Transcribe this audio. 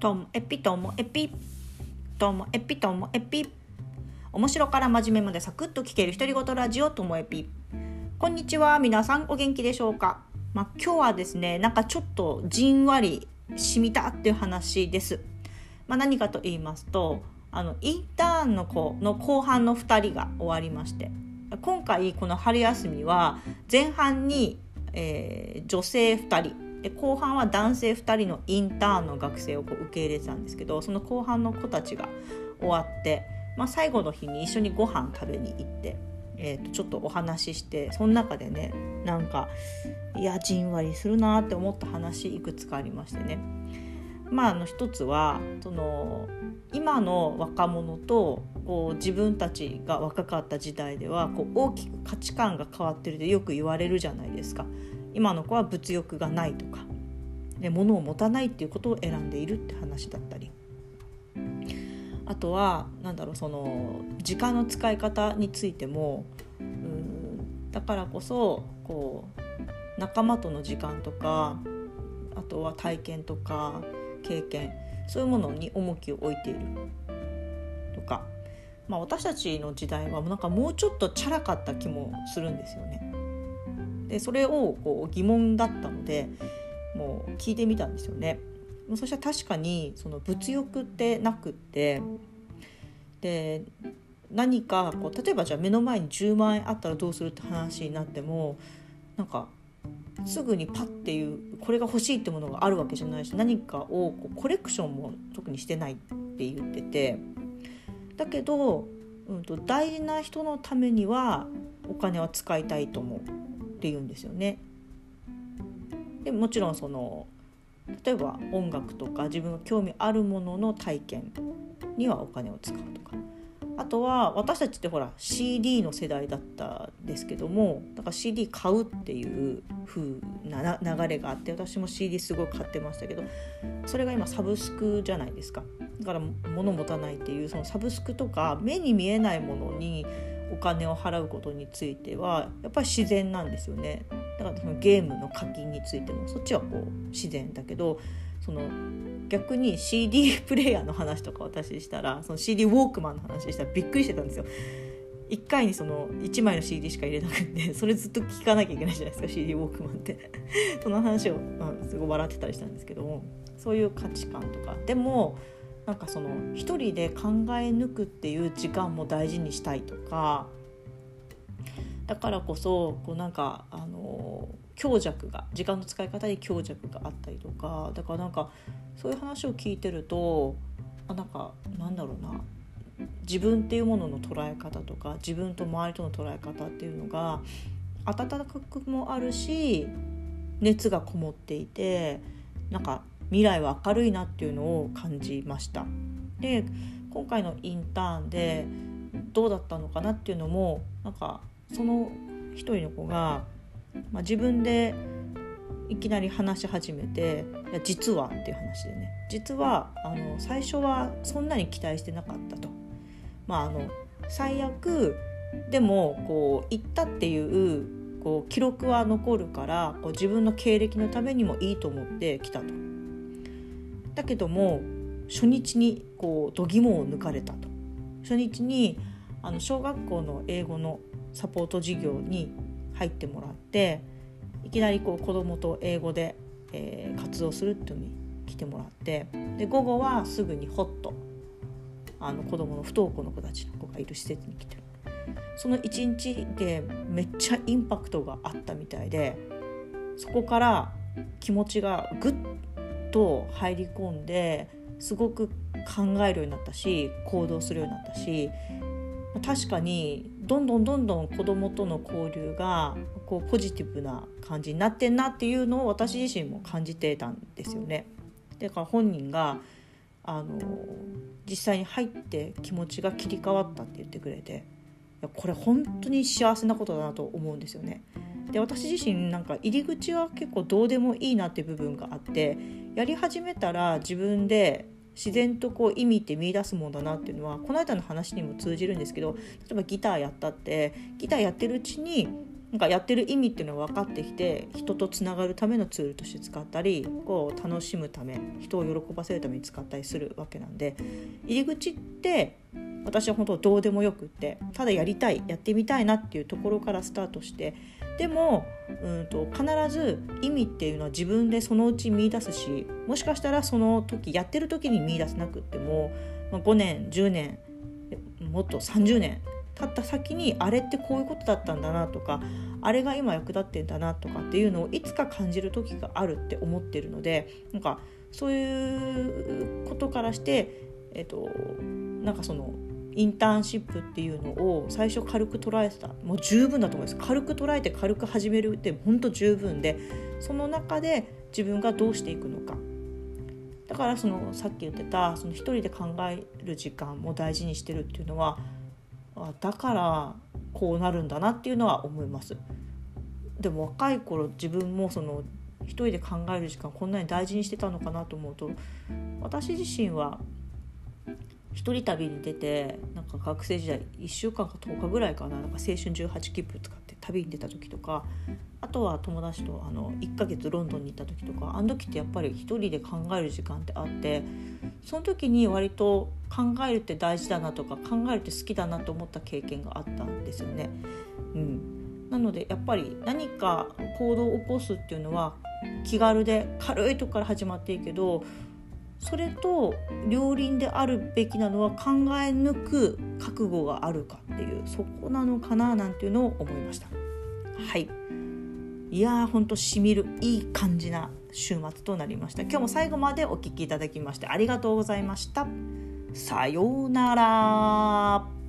ともエピともエピともエピともエピ。面白から真面目までサクッと聞ける独り言ラジオともエピ。こんにちは皆さんお元気でしょうか？まあ、今日はですねなんかちょっとじんわり染みたっていう話です、まあ、何かと言いますとあのインターンの子の後半の2人が終わりまして今回この春休みは前半に、えー、女性2人で後半は男性2人のインターンの学生をこう受け入れてたんですけどその後半の子たちが終わって、まあ、最後の日に一緒にご飯食べに行って、えー、とちょっとお話ししてその中でねなんかいやじんわりするなって思った話いくつかありましてね。まあ、あの一つはその今の若者とこう自分たちが若かった時代ではこう大きく価値観が変わってるってよく言われるじゃないですか。今の子は物欲がないとかで物を持たないっていうことを選んでいるって話だったりあとはなんだろうその時間の使い方についてもうんだからこそこう仲間との時間とかあとは体験とか経験そういうものに重きを置いているとか、まあ、私たちの時代はなんかもうちょっとチャラかった気もするんですよね。でそれをこう疑問だったのでもう聞いてみたんですよね。そしたら確かにその物欲ってなくってで何かこう例えばじゃあ目の前に10万円あったらどうするって話になってもなんかすぐにパッていうこれが欲しいってものがあるわけじゃないし何かをこうコレクションも特にしてないって言っててだけど、うんと、大事な人のためにはお金は使いたいと思うって言うんですよね。でもちろんその例えば音楽とか自分が興味あるものの体験にはお金を使うとかあとは私たちってほら CD の世代だったんですけどもだから CD 買うっていう風な流れがあって私も CD すごい買ってましたけどそれが今サブスクじゃないですかだから物持たないっていうそのサブスクとか目に見えないものにお金を払うことについてはやっぱり自然なんですよね。だからそのゲームの課金についてもそっちはこう自然だけどその逆に CD プレーヤーの話とか私したらその CD ウォークマンの話したらびっくりしてたんですよ。1回にその1枚の CD しか入れなくてそれずっと聴かなきゃいけないじゃないですか CD ウォークマンって。その話を、まあ、すごい笑ってたりしたんですけどもそういう価値観とか。でもなんかその一人で考え抜くっていう時間も大事にしたいとかだからこそこうなんかあの強弱が時間の使い方に強弱があったりとかだからなんかそういう話を聞いてるとあなんかなんだろうな自分っていうものの捉え方とか自分と周りとの捉え方っていうのが温かくもあるし熱がこもっていてなんか未来は明るいなっていうのを感じました。で今回のインターンでどうだったのかなっていうのもなんかその一人の子が、まあ、自分でいきなり話し始めて「いや実は」っていう話でね実はあの最初はそんなに期待してなかったと。まあ、あの最悪でもこう行ったっていうこう記録は残るからこう自分の経歴のためにもいいと思って来たと。だけども初日にこう度肝を抜かれたと。初日にあの小学校の英語のサポート事業に入ってもらっていきなりこう子どもと英語で、えー、活動するっていうのに来てもらってで午後はすぐにホッとあの子どもの不登校の子たちの子がいる施設に来てる。その一日でめっちゃインパクトがあったみたいでそこから気持ちがぐっと入り込んですごく考えるようになったし行動するようになったし確かにどんどんどんどん子どもとの交流がこうポジティブな感じになってんなっていうのを私自身も感じてたんですよね。だから本人があの実際に入って気持ちが切り替わったって言ってくれてこれ本当に幸せなことだなと思うんですよね。で私自身なんか入り口は結構どうでもいいなっていう部分があってやり始めたら自分で自然とこう意味って見出すもんだなっていうのはこの間の話にも通じるんですけど例えばギターやったってギターやってるうちになんかやってる意味っていうのが分かってきて人とつながるためのツールとして使ったりこう楽しむため人を喜ばせるために使ったりするわけなんで入り口って私は本当どうでもよくってただやりたいやってみたいなっていうところからスタートしてでもうんと必ず意味っていうのは自分でそのうち見出すしもしかしたらその時やってる時に見出せなくっても、ま、5年10年もっと30年経った先にあれってこういうことだったんだなとかあれが今役立ってんだなとかっていうのをいつか感じる時があるって思ってるのでなんかそういうことからして、えっと、なんかそのインターンシップっていうのを最初軽く捉えてた。もう十分だと思います。軽く捉えて軽く始めるって本当十分でその中で自分がどうしていくのか。だからそのさっき言ってたその一人で考える時間も大事にしてるっていうのはだからこうなるんだなっていうのは思います。でも若い頃自分もその一人で考える時間こんなに大事にしてたのかなと思うと私自身は一人旅に出てなんか学生時代1週間か10日ぐらいかななんか青春18切符使って旅に出た時とかあとは友達とあの1ヶ月ロンドンに行った時とかあの時ってやっぱり一人で考える時間ってあってその時に割と考えるって大事だなとか考えるって好きだなと思った経験があったんですよね。うん、なのでやっぱり何か行動を起こすっていうのは気軽で軽いとこから始まっていいけどそれと両輪であるべきなのは考え抜く覚悟があるかっていうそこなのかななんていうのを思いました。はい。いやーほんとしみるいい感じな週末となりました。今日も最後までお聴きいただきましてありがとうございました。さようなら。